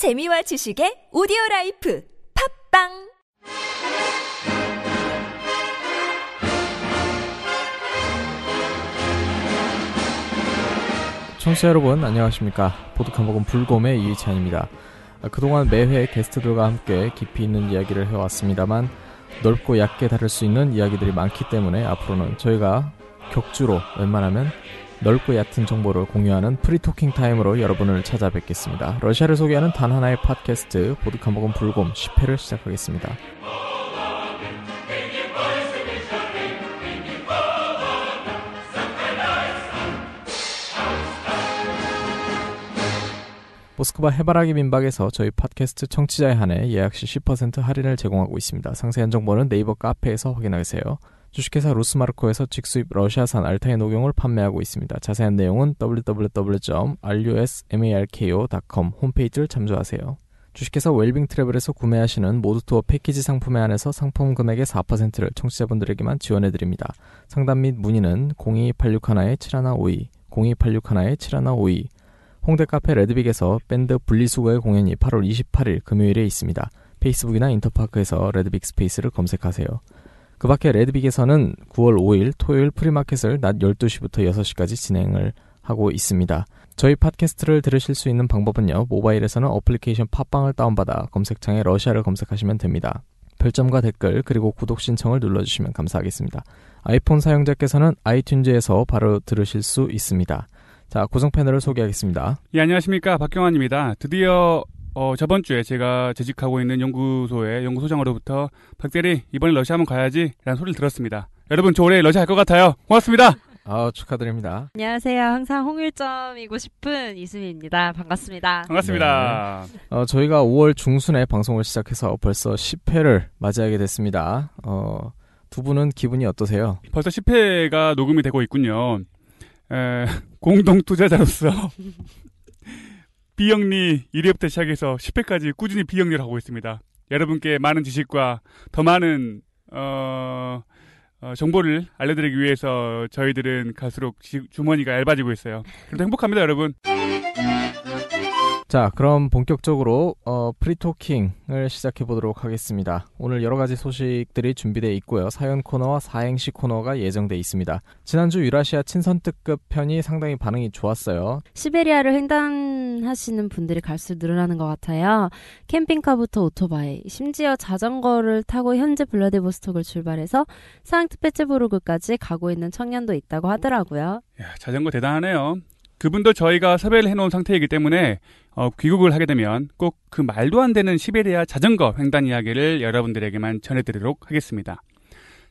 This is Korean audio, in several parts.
재미와 지식의 오디오 라이프 팟빵! 청취자 여러분 안녕하십니까? 보드카 먹은 불곰의 이희찬입니다. 아, 그동안 매회 게스트들과 함께 깊이 있는 이야기를 해왔습니다만 넓고 얕게 다룰 수 있는 이야기들이 많기 때문에 앞으로는 저희가 격주로 웬만하면 넓고 얕은 정보를 공유하는 프리토킹 타임으로 여러분을 찾아뵙겠습니다. 러시아를 소개하는 단 하나의 팟캐스트 보드카 먹은 불곰 10회를 시작하겠습니다. 모스크바 해바라기 민박에서 저희 팟캐스트 청취자에 한해 예약 시 10% 할인을 제공하고 있습니다. 상세한 정보는 네이버 카페에서 확인하세요. 주식회사 루스마르코에서 직수입 러시아산 알타인 녹용을 판매하고 있습니다. 자세한 내용은 www.rsmarko.com 홈페이지를 참조하세요. 주식회사 웰빙 트래블에서 구매하시는 모두 투어 패키지 상품에 한해서 상품 금액의 4%를 청취자분들에게만 지원해드립니다. 상담 및 문의는 02861-7152, 02861-7152, 홍대 카페 레드빅에서 밴드 분리수거의 공연이 8월 28일 금요일에 있습니다. 페이스북이나 인터파크에서 레드빅 스페이스를 검색하세요. 그 밖에 레드빅에서는 9월 5일 토요일 프리마켓을 낮 12시부터 6시까지 진행을 하고 있습니다. 저희 팟캐스트를 들으실 수 있는 방법은요. 모바일에서는 어플리케이션 팟빵을 다운받아 검색창에 러시아를 검색하시면 됩니다. 별점과 댓글 그리고 구독 신청을 눌러주시면 감사하겠습니다. 아이폰 사용자께서는 아이튠즈에서 바로 들으실 수 있습니다. 자, 구성 패널을 소개하겠습니다. 예, 안녕하십니까. 박경환입니다. 드디어 어, 저번 주에 제가 재직하고 있는 연구소의 연구소장으로부터 박대리 이번에 러시아 한번 가야지 라는 소리를 들었습니다. 여러분 저 올해 러시아 갈 것 같아요. 고맙습니다. 아, 축하드립니다. 안녕하세요. 항상 홍일점이고 싶은 이수미입니다. 반갑습니다. 반갑습니다. 어, 저희가 5월 중순에 방송을 시작해서 벌써 10회를 맞이하게 됐습니다. 어, 두 분은 기분이 어떠세요? 벌써 10회가 녹음이 되고 있군요. 에, 공동 투자자로서 비영리 1회부터 시작해서 10회까지 꾸준히 비영리를 하고 있습니다. 여러분께 많은 지식과 더 많은 어, 어, 정보를 알려드리기 위해서 저희들은 갈수록 지, 주머니가 얇아지고 있어요. 그래도 행복합니다, 여러분. 자, 그럼 본격적으로 어, 프리토킹을 시작해 보도록 하겠습니다. 오늘 여러 가지 소식들이 준비되어 있고요. 사연 코너와 사행시 코너가 예정돼 있습니다. 지난주 유라시아 친선특급 편이 상당히 반응이 좋았어요. 시베리아를 횡단하시는 분들이 갈수록 늘어나는 것 같아요. 캠핑카부터 오토바이, 심지어 자전거를 타고 현재 블라디보스톡을 출발해서 상트페츠부르크까지 가고 있는 청년도 있다고 하더라고요. 야, 자전거 대단하네요. 그분도 저희가 섭외를 해놓은 상태이기 때문에 어, 귀국을 하게 되면 꼭 그 말도 안 되는 시베리아 자전거 횡단 이야기를 여러분들에게만 전해드리도록 하겠습니다.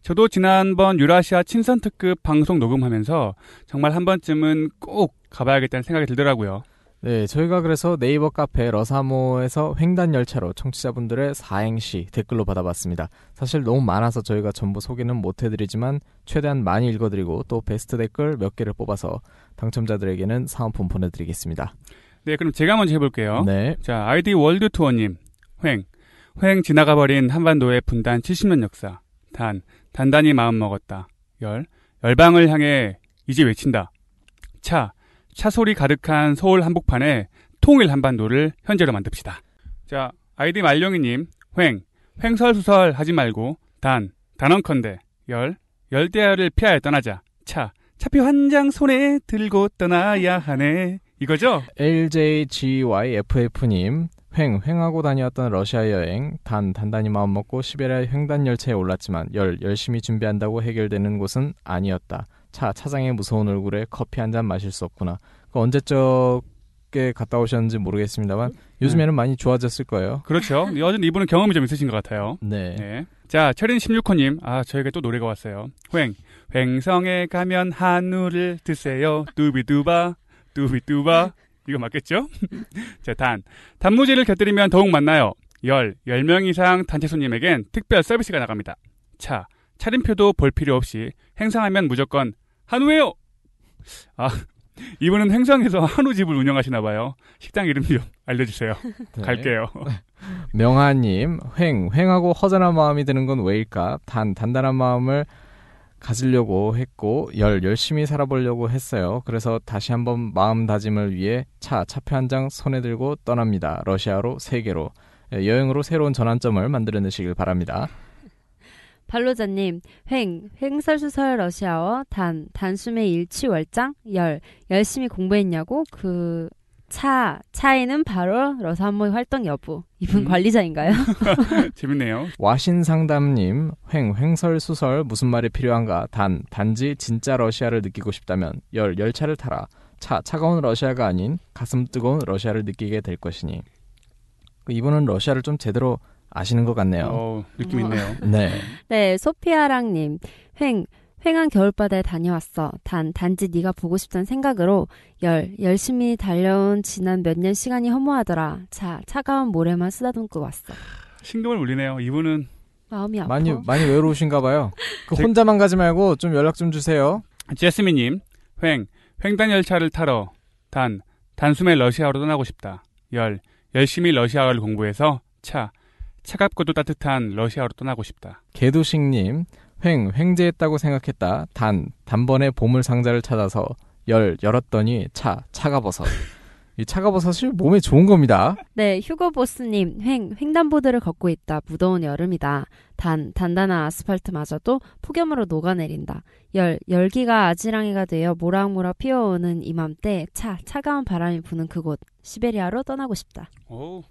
저도 지난번 유라시아 친선 특급 방송 녹음하면서 정말 한 번쯤은 꼭 가봐야겠다는 생각이 들더라고요. 네, 저희가 그래서 네이버 카페 러사모에서 횡단 열차로 청취자분들의 사행시 댓글로 받아봤습니다. 사실 너무 많아서 저희가 전부 소개는 못 해드리지만 최대한 많이 읽어드리고 또 베스트 댓글 몇 개를 뽑아서 당첨자들에게는 사은품 보내드리겠습니다. 네, 그럼 제가 먼저 해볼게요. 네, 자, 아이디 월드 투어님, 횡. 횡 지나가버린 한반도의 분단 70년 역사. 단, 단단히 마음 먹었다. 열. 열방을 향해 이제 외친다. 차. 차 소리 가득한 서울 한복판에 통일 한반도를 현재로 만듭시다. 자, 아이디 말룡이님, 횡. 횡설수설 하지 말고, 단. 단언컨대. 열. 열대야를 피하여 떠나자. 차. 차표 한 장 손에 들고 떠나야 하네. 이거죠? LJGYFF님, 횡, 횡하고 다녀왔던 러시아 여행, 단, 단단히 마음먹고 시베리아 횡단 열차에 올랐지만, 열, 열심히 준비한다고 해결되는 곳은 아니었다. 차, 차장의 무서운 얼굴에 커피 한 잔 마실 수 없구나. 그 언제적에 갔다 오셨는지 모르겠습니다만, 요즘에는 많이 좋아졌을 거예요. 그렇죠. 어쨌든 이분은 경험이 좀 있으신 것 같아요. 네. 네. 자, 철인 16호님. 아, 저에게 또 노래가 왔어요. 횡. 횡성에 가면 한우를 드세요. 뚜비뚜바, 뚜비뚜바. 이거 맞겠죠? 자, 단. 단무지를 곁들이면 더욱 맛나요. 열. 10명 이상 단체 손님에겐 특별 서비스가 나갑니다. 차. 차림표도 볼 필요 없이 행상하면 무조건 한우예요. 아, 이분은 행성에서 한우집을 운영하시나 봐요. 식당 이름 좀 알려주세요. 네. 갈게요. 명하님, 횡, 횡하고 허전한 마음이 드는 건 왜일까? 단, 단단한 마음을 가지려고 했고 열 열심히 살아보려고 했어요. 그래서 다시 한번 마음 다짐을 위해 차 차표 한 장 손에 들고 떠납니다. 러시아로 세계로 예, 여행으로 새로운 전환점을 만들어내시길 바랍니다. 발로자님, 횡, 횡설수설 러시아어, 단, 단숨에 일취월장, 열, 열심히 공부했냐고, 그, 차, 차이는 바로 러사모의 활동 여부. 이분 음. 관리자인가요? 재밌네요. 와신상담님, 횡, 횡설수설 무슨 말이 필요한가? 단, 단지 진짜 러시아를 느끼고 싶다면 열, 열차를 타라. 차, 차가운 러시아가 아닌 가슴 뜨거운 러시아를 느끼게 될 것이니. 그 이분은 러시아를 좀 제대로 아시는 것 같네요. 어, 느낌 어. 있네요. 네. 네, 소피아랑님, 횡, 횡한 겨울바다에 다녀왔어. 단, 단지 네가 보고 싶다는 생각으로 열, 열심히 달려온 지난 몇 년 시간이 허무하더라. 자, 차가운 모래만 쓰다듬고 왔어. 신경을 울리네요. 이분은 마음이 아파. 많이, 많이 외로우신가 봐요. 그 제- 혼자만 가지 말고 좀 연락 좀 주세요. 제스미님, 횡, 횡단 열차를 타러 단, 단숨에 러시아로 떠나고 싶다. 열, 열심히 러시아어를 공부해서 차, 차갑고도 따뜻한 러시아로 떠나고 싶다. 개두식님, 횡, 횡재했다고 생각했다. 단, 단번에 보물 상자를 찾아서 열, 열었더니 차, 차가버섯. 이 차가버섯이 몸에 좋은 겁니다. 네, 휴고보스님, 횡, 횡단보도를 걷고 있다. 무더운 여름이다. 단, 단단한 아스팔트마저도 폭염으로 녹아내린다. 열, 열기가 아지랑이가 되어 모락모락 피어오는 이맘때 차, 차가운 바람이 부는 그곳, 시베리아로 떠나고 싶다. 오,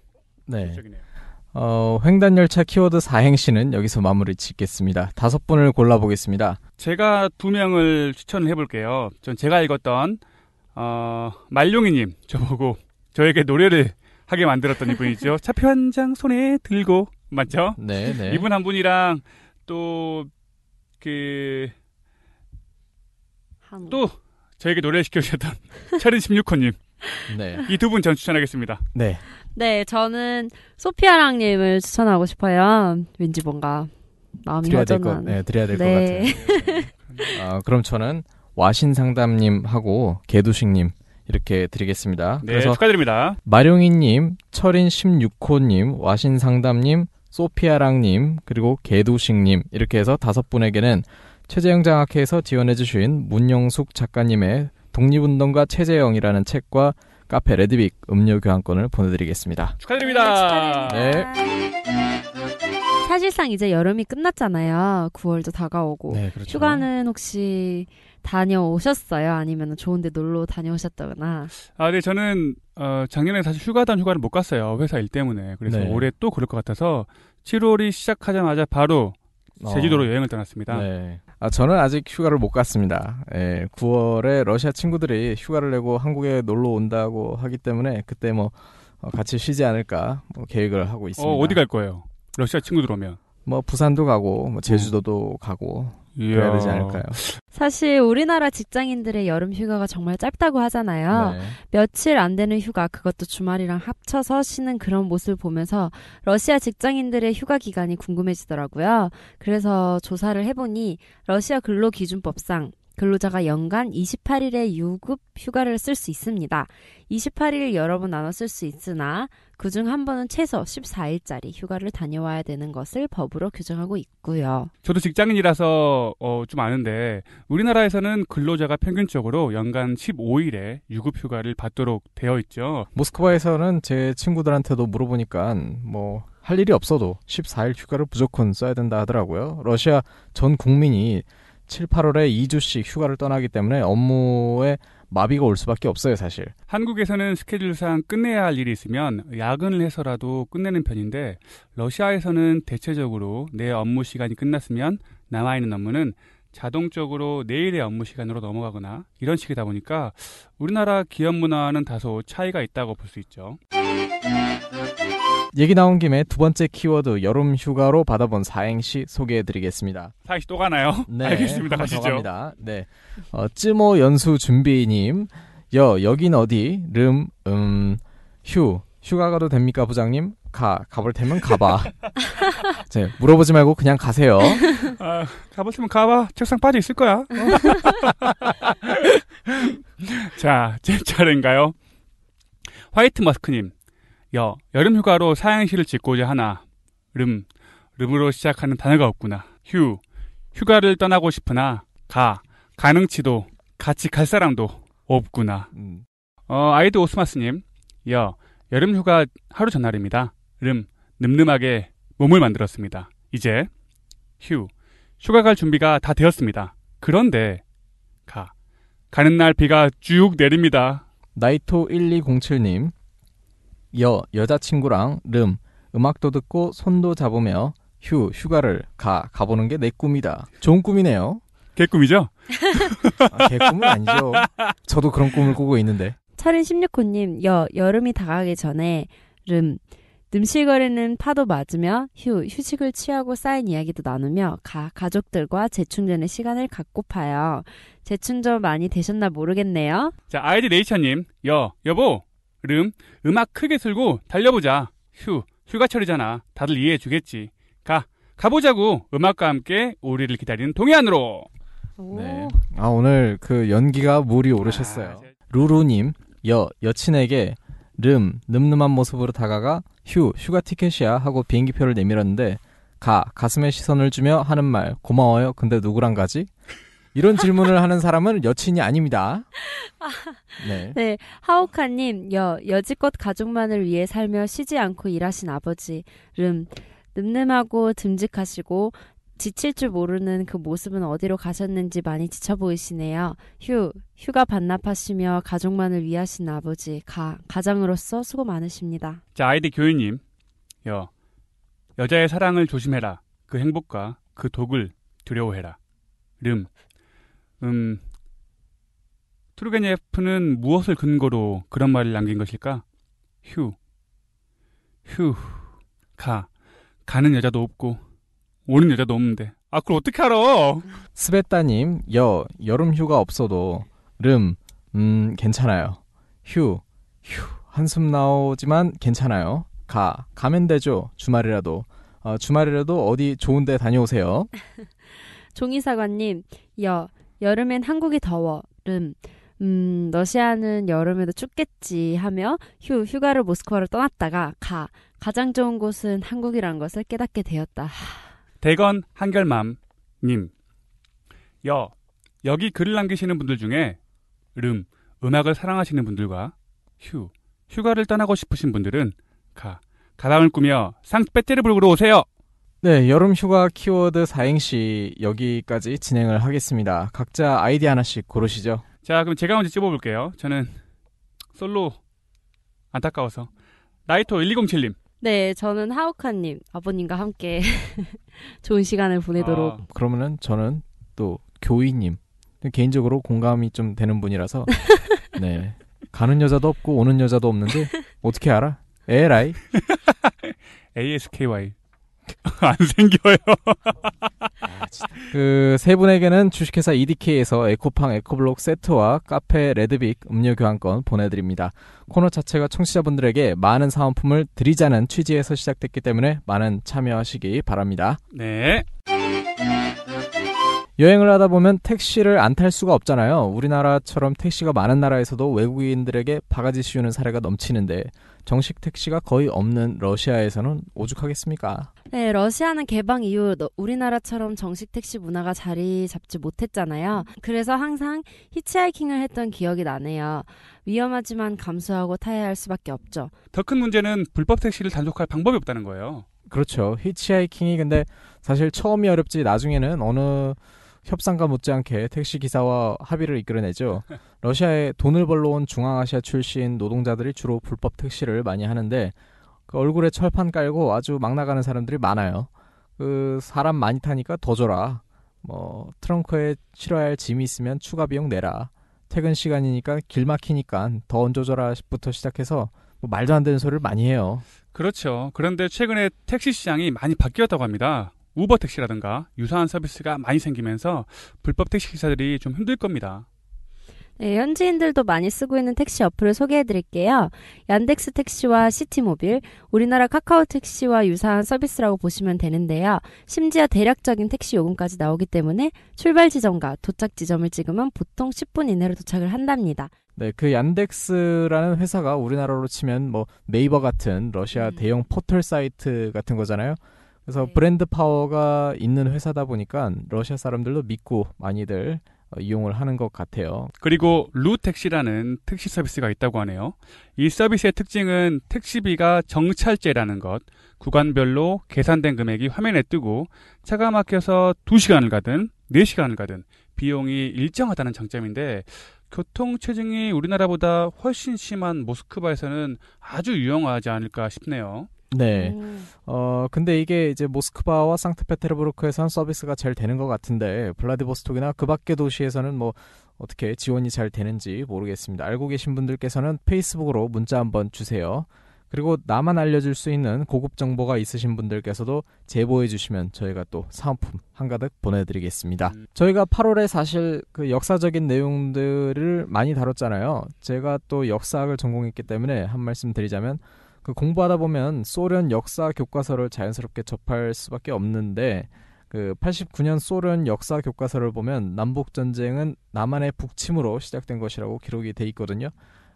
네. 적이네요. 어, 횡단열차 키워드 사행시는 여기서 마무리 짓겠습니다. 다섯 분을 골라보겠습니다. 제가 두 명을 추천을 해볼게요. 전 제가 읽었던 어, 말룡이님 저보고 저에게 노래를 하게 만들었던 이분이죠. 차표 한 장 손에 들고 맞죠? 네, 네. 이분 한 분이랑 또 그, 한, 또 저에게 노래를 시켜주셨던 철인 16호님 네. 이 두 분 전 추천하겠습니다. 네. 네, 저는 소피아랑님을 추천하고 싶어요. 왠지 뭔가 마음이 드려야 될 것, 허전한. 네, 드려야 될것 네. 같아요. 아, 그럼 저는 와신상담님하고 개두식님 이렇게 드리겠습니다. 네, 그래서 축하드립니다. 마룡이님, 철인 16호님, 와신상담님, 소피아랑님, 그리고 개두식님 이렇게 해서 다섯 분에게는 최재형 장학회에서 지원해 주신 문영숙 작가님의 독립운동가 최재형이라는 책과 카페 레드빅 음료 교환권을 보내드리겠습니다. 축하드립니다. 네. 사실상 이제 여름이 끝났잖아요. 9월도 다가오고. 네, 그렇죠. 휴가는 혹시 다녀오셨어요? 아니면 좋은데 놀러 다녀오셨다거나. 아, 네, 저는 어, 작년에 사실 휴가단 휴가를 못 갔어요. 회사 일 때문에. 그래서 네. 올해 또 그럴 것 같아서 7월이 시작하자마자 바로 제주도로 여행을 떠났습니다. 네. 아, 저는 아직 휴가를 못 갔습니다. 예, 9월에 러시아 친구들이 휴가를 내고 한국에 놀러 온다고 하기 때문에 그때 뭐 어, 같이 쉬지 않을까 뭐 계획을 하고 있습니다. 어, 어디 갈 거예요? 러시아 친구들 오면. 뭐 부산도 가고 뭐 제주도도 가고 그래야. 되지 않을까요? 사실 우리나라 직장인들의 여름 휴가가 정말 짧다고 하잖아요. 네. 며칠 안 되는 휴가, 그것도 주말이랑 합쳐서 쉬는 그런 모습을 보면서 러시아 직장인들의 휴가 기간이 궁금해지더라고요. 그래서 조사를 해보니 러시아 근로기준법상 근로자가 연간 28일의 유급 휴가를 쓸 수 있습니다. 28일 여러 번 나눠 쓸 수 있으나 그중 한 번은 최소 14일짜리 휴가를 다녀와야 되는 것을 법으로 규정하고 있고요. 저도 직장인이라서 어, 좀 아는데 우리나라에서는 근로자가 평균적으로 연간 15일의 유급 휴가를 받도록 되어 있죠. 모스크바에서는 제 친구들한테도 물어보니까 뭐 할 일이 없어도 14일 휴가를 무조건 써야 된다 하더라고요. 러시아 전 국민이 7, 8월에 2주씩 휴가를 떠나기 때문에 업무에 마비가 올 수밖에 없어요, 사실. 한국에서는 스케줄상 끝내야 할 일이 있으면 야근을 해서라도 끝내는 편인데 러시아에서는 대체적으로 내 업무 시간이 끝났으면 남아 있는 업무는 자동적으로 내일의 업무 시간으로 넘어가거나 이런 식이다 보니까 우리나라 기업 문화와는 다소 차이가 있다고 볼 수 있죠. 얘기 나온 김에 두 번째 키워드 여름 휴가로 받아본 사행시 소개해드리겠습니다. 사이씨 또 가나요? 알겠습니다. 한번더 가시죠. 갑니다. 네, 어, 쯔모 연수 준비님, 여 여긴 어디? 름, 음, 휴 휴가 가도 됩니까 부장님? 가 가볼 테면 가봐. 네, 물어보지 말고 그냥 가세요. 아, 가봤으면 가봐. 책상 빠져 있을 거야. 어? 자, 제 차례인가요? 화이트 머스크님. 여, 여름 휴가로 사행시를 짓고자 하나. 름, 름으로 시작하는 단어가 없구나. 휴, 휴가를 떠나고 싶으나 가. 가능치도 같이 갈 사람도 없구나. 음, 어, 아이드 오스마스님. 여, 여름 휴가 하루 전날입니다. 름, 늠름하게 몸을 만들었습니다. 이제, 휴, 휴가 갈 준비가 다 되었습니다. 그런데, 가. 가는 날 비가 쭉 내립니다. 나이토 1207님 여 여자친구랑 름 음악도 듣고 손도 잡으며 휴 휴가를 가 가보는 게 내 꿈이다. 좋은 꿈이네요. 개꿈이죠? 아, 개 꿈은 아니죠. 저도 그런 꿈을 꾸고 있는데. 철인 16호님, 여, 여름이 다가기 전에, 름, 늠실거리는 파도 맞으며, 휴, 휴식을 취하고 쌓인 이야기도 나누며, 가, 가족들과 재충전의 시간을 갖고파요. 재충전 많이 되셨나 모르겠네요. 자, 아이디 네이처님. 여, 여보. 름, 음악 크게 틀고 달려보자. 휴, 휴가철이잖아. 다들 이해해 주겠지. 가, 가보자고. 음악과 함께 우리를 기다리는 동해안으로. 네. 아 오늘 그 연기가 물이 오르셨어요. 루루님 여 여친에게 름 늠름한 모습으로 다가가 휴 휴가 티켓이야 하고 비행기표를 내밀었는데 가 가슴에 시선을 주며 하는 말 고마워요. 근데 누구랑 가지? 이런 질문을 하는 사람은 여친이 아닙니다. 네. 네, 하오카님, 여, 여지껏 가족만을 위해 살며 쉬지 않고 일하신 아버지, 름, 늠름하고 듬직하시고, 지칠 줄 모르는 그 모습은 어디로 가셨는지 많이 지쳐 보이시네요. 휴, 휴가 반납하시며 가족만을 위하신 아버지, 가, 가장으로서 수고 많으십니다. 자, 아이디 교유님. 여, 여자의 사랑을 조심해라. 그 행복과 그 독을 두려워해라. 름, 음, 투르게니에프는 무엇을 근거로 그런 말을 남긴 것일까? 휴, 휴, 가, 가는 여자도 없고, 오는 여자도 없는데. 아, 그걸 어떻게 알아? 스베따님 여 여름 휴가 없어도 름 음 괜찮아요. 휴 휴 한숨 나오지만 괜찮아요. 가 가면 되죠. 주말이라도 어, 주말이라도 어디 좋은데 다녀오세요. 종이사관님, 여, 여름엔 한국이 더워. 름, 음, 러시아는 여름에도 춥겠지 하며 휴, 휴가를 모스크바로 떠났다가 가, 가장 좋은 곳은 한국이란 것을 깨닫게 되었다. 대건 한결맘님. 여, 여기 글을 남기시는 분들 중에 름, 음악을 사랑하시는 분들과 휴, 휴가를 떠나고 싶으신 분들은 가, 가방을 꾸며 상트페테르부르크로 오세요. 네 여름 휴가 키워드 사행시 여기까지 진행을 하겠습니다. 각자 아이디 하나씩 고르시죠. 자, 그럼 제가 먼저 찝어볼게요. 저는 솔로 안타까워서 나이토 1207님. 네, 저는 하우카님, 아버님과 함께 좋은 시간을 보내도록. 아, 그러면은 저는 또 교이님 개인적으로 공감이 좀 되는 분이라서 네 가는 여자도 없고 오는 여자도 없는데 어떻게 알아? 에라이 ASKY. 안 생겨요. 그세 분에게는 주식회사 EDK에서 에코팡 에코블록 세트와 카페 레드빅 음료 교환권 보내드립니다. 코너 자체가 청취자분들에게 많은 사은품을 드리자는 취지에서 시작됐기 때문에 많은 참여하시기 바랍니다. 네. 여행을 하다 보면 택시를 안 탈 수가 없잖아요. 우리나라처럼 택시가 많은 나라에서도 외국인들에게 바가지 씌우는 사례가 넘치는데 정식 택시가 거의 없는 러시아에서는 오죽하겠습니까? 네, 러시아는 개방 이후 너- 우리나라처럼 정식 택시 문화가 자리 잡지 못했잖아요. 그래서 항상 히치하이킹을 했던 기억이 나네요. 위험하지만 감수하고 타야 할 수밖에 없죠. 더 큰 문제는 불법 택시를 단속할 방법이 없다는 거예요. 그렇죠. 히치하이킹이 근데 사실 처음이 어렵지 나중에는 어느 협상과 못지않게 택시 기사와 합의를 이끌어내죠. 러시아에 돈을 벌러 온 중앙아시아 출신 노동자들이 주로 불법 택시를 많이 하는데 그 얼굴에 철판 깔고 아주 막 나가는 사람들이 많아요. 그 사람 많이 타니까 더 줘라. 뭐 트렁크에 실어야 할 짐이 있으면 추가 비용 내라. 퇴근 시간이니까 길 막히니까 더 얹어줘라부터 시작해서 뭐 말도 안 되는 소리를 많이 해요. 그렇죠. 그런데 최근에 택시 시장이 많이 바뀌었다고 합니다. 우버 택시라든가 유사한 서비스가 많이 생기면서 불법 택시 기사들이 좀 힘들 겁니다. 네, 현지인들도 많이 쓰고 있는 택시 어플을 소개해 드릴게요. 얀덱스 택시와 시티모빌, 우리나라 카카오 택시와 유사한 서비스라고 보시면 되는데요. 심지어 대략적인 택시 요금까지 나오기 때문에 출발 지점과 도착 지점을 찍으면 보통 10분 이내로 도착을 한답니다. 네, 그 얀덱스라는 회사가 우리나라로 치면 뭐 네이버 같은 러시아 음. 대형 포털 사이트 같은 거잖아요. 그래서 네. 브랜드 파워가 있는 회사다 보니까 러시아 사람들도 믿고 많이들 어, 이용을 하는 것 같아요. 그리고 루택시라는 택시 서비스가 있다고 하네요. 이 서비스의 특징은 택시비가 정찰제라는 것, 구간별로 계산된 금액이 화면에 뜨고 차가 막혀서 2시간을 가든 4시간을 가든 비용이 일정하다는 장점인데 교통 체증이 우리나라보다 훨씬 심한 모스크바에서는 아주 유용하지 않을까 싶네요. 네. 음. 어, 근데 이게 이제 모스크바와 상트페테르부르크에서는 서비스가 잘 되는 것 같은데, 블라디보스톡이나 그 밖의 도시에서는 뭐, 어떻게 지원이 잘 되는지 모르겠습니다. 알고 계신 분들께서는 페이스북으로 문자 한번 주세요. 그리고 나만 알려줄 수 있는 고급 정보가 있으신 분들께서도 제보해 주시면 저희가 또 사은품 한가득 보내드리겠습니다. 음. 저희가 8월에 사실 그 역사적인 내용들을 많이 다뤘잖아요. 제가 또 역사학을 전공했기 때문에 한 말씀 드리자면 그 공부하다 보면 소련 역사 교과서를 자연스럽게 접할 수밖에 없는데 그 89년 소련 역사 교과서를 보면 남북 전쟁은 남한의 북침으로 시작된 것이라고 기록이 돼 있거든요.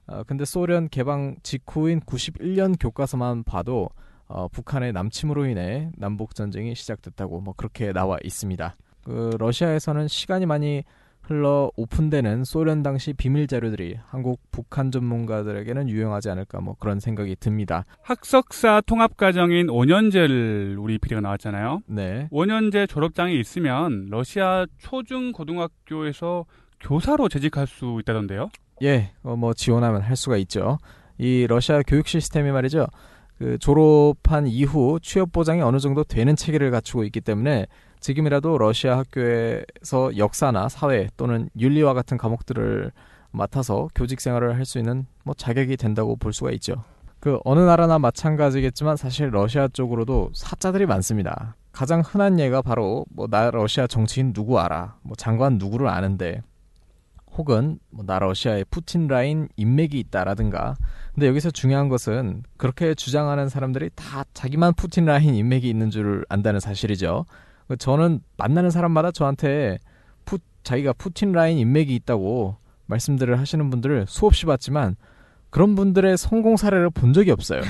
어, 근데 소련 개방 직후인 91년 교과서만 봐도 어, 북한의 남침으로 인해 남북 전쟁이 시작됐다고 뭐 그렇게 나와 있습니다. 그 러시아에서는 시간이 많이 흘러 오픈되는 소련 당시 비밀 자료들이 한국 북한 전문가들에게는 유용하지 않을까 뭐 그런 생각이 듭니다. 학석사 통합 과정인 5년제를 우리 비리가 나왔잖아요. 네. 5년제 졸업장이 있으면 러시아 초중 고등학교에서 교사로 재직할 수 있다던데요. 예, 어, 뭐 지원하면 할 수가 있죠. 이 러시아 교육 시스템이 말이죠. 그 졸업한 이후 취업 보장이 어느 정도 되는 체계를 갖추고 있기 때문에 지금이라도 러시아 학교에서 역사나 사회 또는 윤리와 같은 과목들을 맡아서 교직 생활을 할 수 있는 뭐 자격이 된다고 볼 수가 있죠. 그 어느 나라나 마찬가지겠지만 사실 러시아 쪽으로도 사자들이 많습니다. 가장 흔한 예가 바로 뭐 나 러시아 정치인 누구 알아, 뭐 장관 누구를 아는데 혹은 뭐 나 러시아에 푸틴 라인 인맥이 있다라든가 근데 여기서 중요한 것은 그렇게 주장하는 사람들이 다 자기만 푸틴 라인 인맥이 있는 줄 안다는 사실이죠. 그 저는 만나는 사람마다 저한테 푸, 자기가 푸틴 라인 인맥이 있다고 말씀들을 하시는 분들을 수없이 봤지만 그런 분들의 성공 사례를 본 적이 없어요.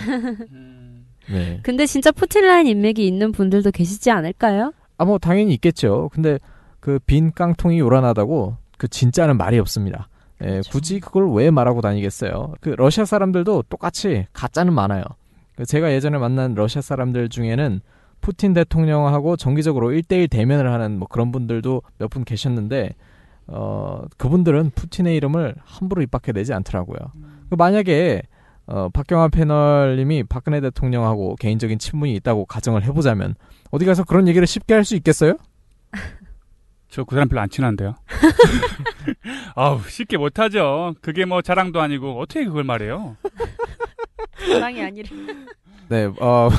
네. 근데 진짜 푸틴 라인 인맥이 있는 분들도 계시지 않을까요? 아, 뭐, 당연히 있겠죠. 근데 그 빈 깡통이 요란하다고 그 진짜는 말이 없습니다. 예, 그렇죠. 굳이 그걸 왜 말하고 다니겠어요? 그 러시아 사람들도 똑같이 가짜는 많아요. 그 제가 예전에 만난 러시아 사람들 중에는 푸틴 대통령하고 정기적으로 1대1 대면을 하는 뭐 그런 분들도 몇 분 계셨는데 어, 그분들은 푸틴의 이름을 함부로 입 밖에 내지 않더라고요. 그 만약에 어, 박경환 패널님이 박근혜 대통령하고 개인적인 친분이 있다고 가정을 해보자면 어디 가서 그런 얘기를 쉽게 할 수 있겠어요? 저 그 사람 별로 안 친한데요. 아우 쉽게 못하죠. 그게 뭐 자랑도 아니고 어떻게 그걸 말해요? 자랑이 아니라. 네, 어,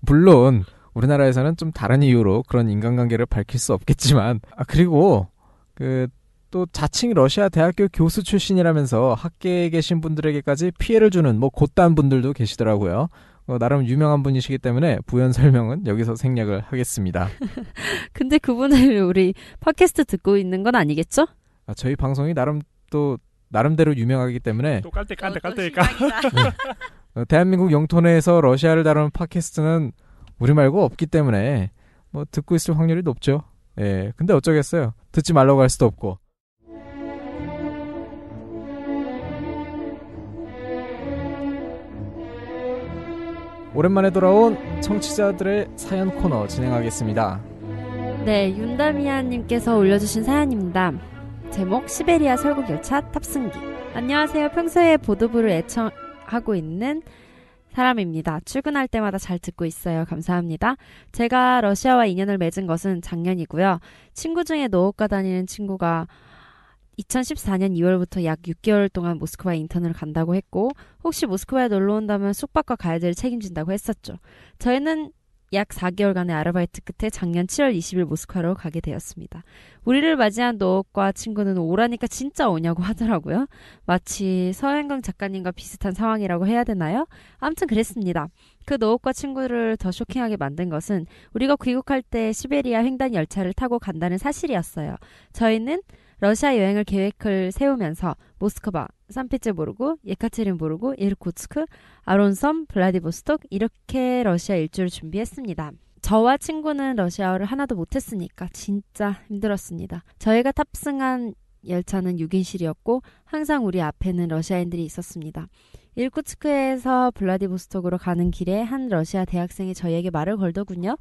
물론 우리나라에서는 좀 다른 이유로 그런 인간관계를 밝힐 수 없겠지만, 아 그리고 그 또 자칭 러시아 대학교 교수 출신이라면서 학계에 계신 분들에게까지 피해를 주는 뭐 곧단 분들도 계시더라고요. 어, 나름 유명한 분이시기 때문에 부연 설명은 여기서 생략을 하겠습니다. 근데 그분을 우리 팟캐스트 듣고 있는 건 아니겠죠? 아, 저희 방송이 나름 또 나름대로 유명하기 때문에 또 깔때 또 깔때니까. 대한민국 영토 내에서 러시아를 다루는 팟캐스트는 우리 말고 없기 때문에 뭐 듣고 있을 확률이 높죠. 예. 근데 어쩌겠어요. 듣지 말라고 할 수도 없고. 오랜만에 돌아온 청취자들의 사연 코너 진행하겠습니다. 네, 윤다미아님께서 올려주신 사연입니다. 제목 시베리아 설국 열차 탑승기. 안녕하세요. 평소에 보도부를 애청하고 있는 사람입니다. 출근할 때마다 잘 듣고 있어요. 감사합니다. 제가 러시아와 인연을 맺은 것은 작년이고요. 친구 중에 노업가 다니는 친구가 2014년 2월부터 약 6개월 동안 모스크바에 인턴을 간다고 했고 혹시 모스크바에 놀러 온다면 숙박과 가이드를 책임진다고 했었죠. 저희는 약 4개월간의 아르바이트 끝에 작년 7월 20일 모스크바로 가게 되었습니다. 우리를 맞이한 노업과 친구는 오라니까 진짜 오냐고 하더라고요. 마치 서현강 작가님과 비슷한 상황이라고 해야 되나요? 아무튼 그랬습니다. 그 노업과 친구를 더 쇼킹하게 만든 것은 우리가 귀국할 때 시베리아 횡단 열차를 타고 간다는 사실이었어요. 저희는 러시아 여행을 계획을 세우면서 모스크바, 산페테르부르크, 예카테린부르크, 이르쿠츠크, 아론섬, 블라디보스톡 이렇게 러시아 일주를 준비했습니다. 저와 친구는 러시아어를 하나도 못했으니까 진짜 힘들었습니다. 저희가 탑승한 열차는 6인실이었고 항상 우리 앞에는 러시아인들이 있었습니다. 일쿠츠크에서 블라디보스톡으로 가는 길에 한 러시아 대학생이 저희에게 말을 걸더군요.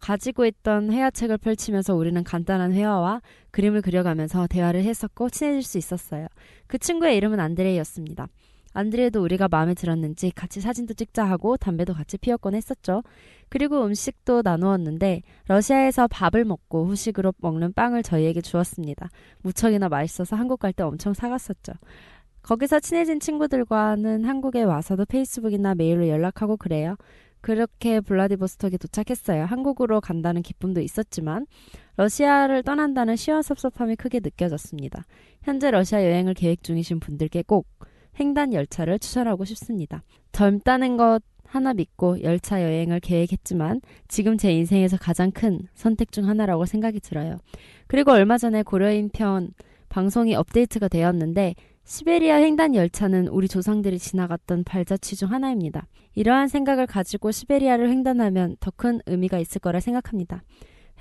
가지고 있던 회화책을 펼치면서 우리는 간단한 회화와 그림을 그려가면서 대화를 했었고 친해질 수 있었어요. 그 친구의 이름은 안드레이였습니다. 안드레도 우리가 마음에 들었는지 같이 사진도 찍자 하고 담배도 같이 피웠곤 했었죠. 그리고 음식도 나누었는데 러시아에서 밥을 먹고 후식으로 먹는 빵을 저희에게 주었습니다. 무척이나 맛있어서 한국 갈 때 엄청 사갔었죠. 거기서 친해진 친구들과는 한국에 와서도 페이스북이나 메일로 연락하고 그래요. 그렇게 블라디보스톡에 도착했어요. 한국으로 간다는 기쁨도 있었지만 러시아를 떠난다는 시원섭섭함이 크게 느껴졌습니다. 현재 러시아 여행을 계획 중이신 분들께 꼭 횡단 열차를 추천하고 싶습니다. 젊다는 것 하나 믿고 열차 여행을 계획했지만 지금 제 인생에서 가장 큰 선택 중 하나라고 생각이 들어요. 그리고 얼마 전에 고려인 편 방송이 업데이트가 되었는데 시베리아 횡단 열차는 우리 조상들이 지나갔던 발자취 중 하나입니다. 이러한 생각을 가지고 시베리아를 횡단하면 더 큰 의미가 있을 거라 생각합니다.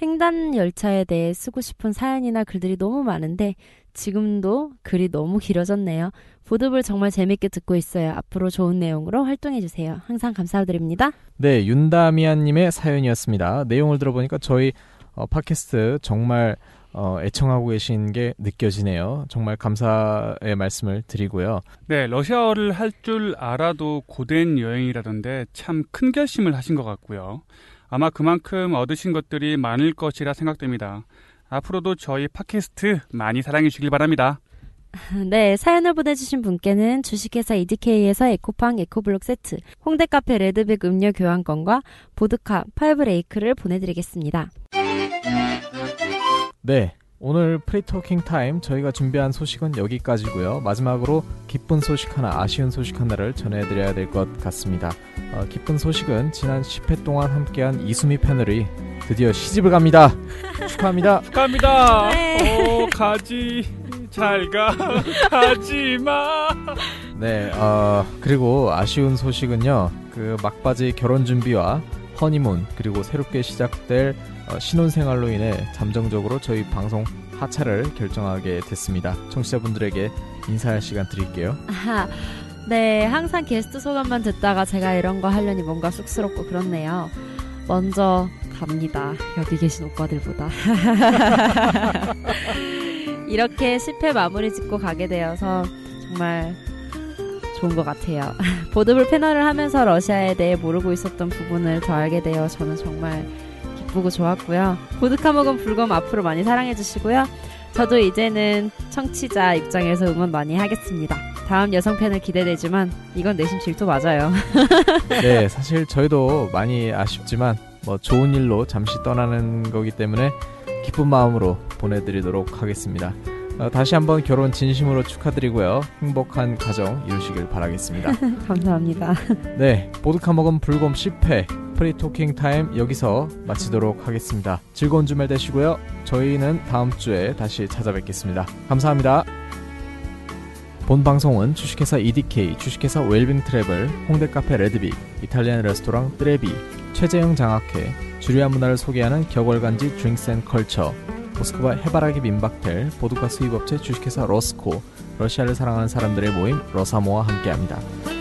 횡단 열차에 대해 쓰고 싶은 사연이나 글들이 너무 많은데 지금도 글이 너무 길어졌네요. 보드블 정말 재밌게 듣고 있어요. 앞으로 좋은 내용으로 활동해 주세요. 항상 감사드립니다. 네, 윤다미안님의 사연이었습니다. 내용을 들어보니까 저희 어, 팟캐스트 정말 어, 애청하고 계신 게 느껴지네요. 정말 감사의 말씀을 드리고요. 네, 러시아어를 할 줄 알아도 고된 여행이라던데 참 큰 결심을 하신 것 같고요. 아마 그만큼 얻으신 것들이 많을 것이라 생각됩니다. 앞으로도 저희 팟캐스트 많이 사랑해 주길 바랍니다. 네, 사연을 보내주신 분께는 주식회사 EDK에서 에코팡 에코블록 세트, 홍대 카페 레드빅 음료 교환권과 보드카 파이브레이크를 보내드리겠습니다. 네, 오늘 프리토킹 타임 저희가 준비한 소식은 여기까지고요. 마지막으로 기쁜 소식 하나, 아쉬운 소식 하나를 전해드려야 될 것 같습니다. 어, 기쁜 소식은 지난 10회 동안 함께한 이수미 패널이 드디어 시집을 갑니다. 축하합니다. 축하합니다. 네. 오, 가지. 잘 가. 가지 마. 네, 어, 그리고 아쉬운 소식은요. 그 막바지 결혼 준비와 허니문 그리고 새롭게 시작될 어, 신혼생활로 인해 잠정적으로 저희 방송 하차를 결정하게 됐습니다. 청취자분들에게 인사할 시간 드릴게요. 아하, 네, 항상 게스트 소감만 듣다가 제가 이런 거 하려니 뭔가 쑥스럽고 그렇네요. 먼저 갑니다. 여기 계신 오빠들보다. 이렇게 10회 마무리 짓고 가게 되어서 정말 좋은 것 같아요. 보드블 패널을 하면서 러시아에 대해 모르고 있었던 부분을 더 알게 되어 저는 정말 기쁘고 좋았고요. 보드카 먹은 불검 앞으로 많이 사랑해 주시고요. 저도 이제는 청취자 입장에서 응원 많이 하겠습니다. 다음 여성 패널 기대되지만 이건 내심 질투 맞아요. 네, 사실 저희도 많이 아쉽지만 뭐 좋은 일로 잠시 떠나는 거기 때문에 기쁜 마음으로 보내드리도록 하겠습니다. 어, 다시 한번 결혼 진심으로 축하드리고요. 행복한 가정 이루시길 바라겠습니다. 감사합니다. 네, 보드카 먹은 불곰 10회 프리토킹 타임 여기서 마치도록 하겠습니다. 즐거운 주말 되시고요. 저희는 다음 주에 다시 찾아뵙겠습니다. 감사합니다. 본 방송은 주식회사 EDK, 주식회사 웰빙 트래블, 홍대 카페 레드빅, 이탈리안 레스토랑 뜨레비, 최재형 장학회, 주류와 문화를 소개하는 격월간지 드링스앤컬처, 모스크바 해바라기 민박텔, 보드카 수입업체 주식회사 러스코, 러시아를 사랑하는 사람들의 모임 러사모와 함께합니다.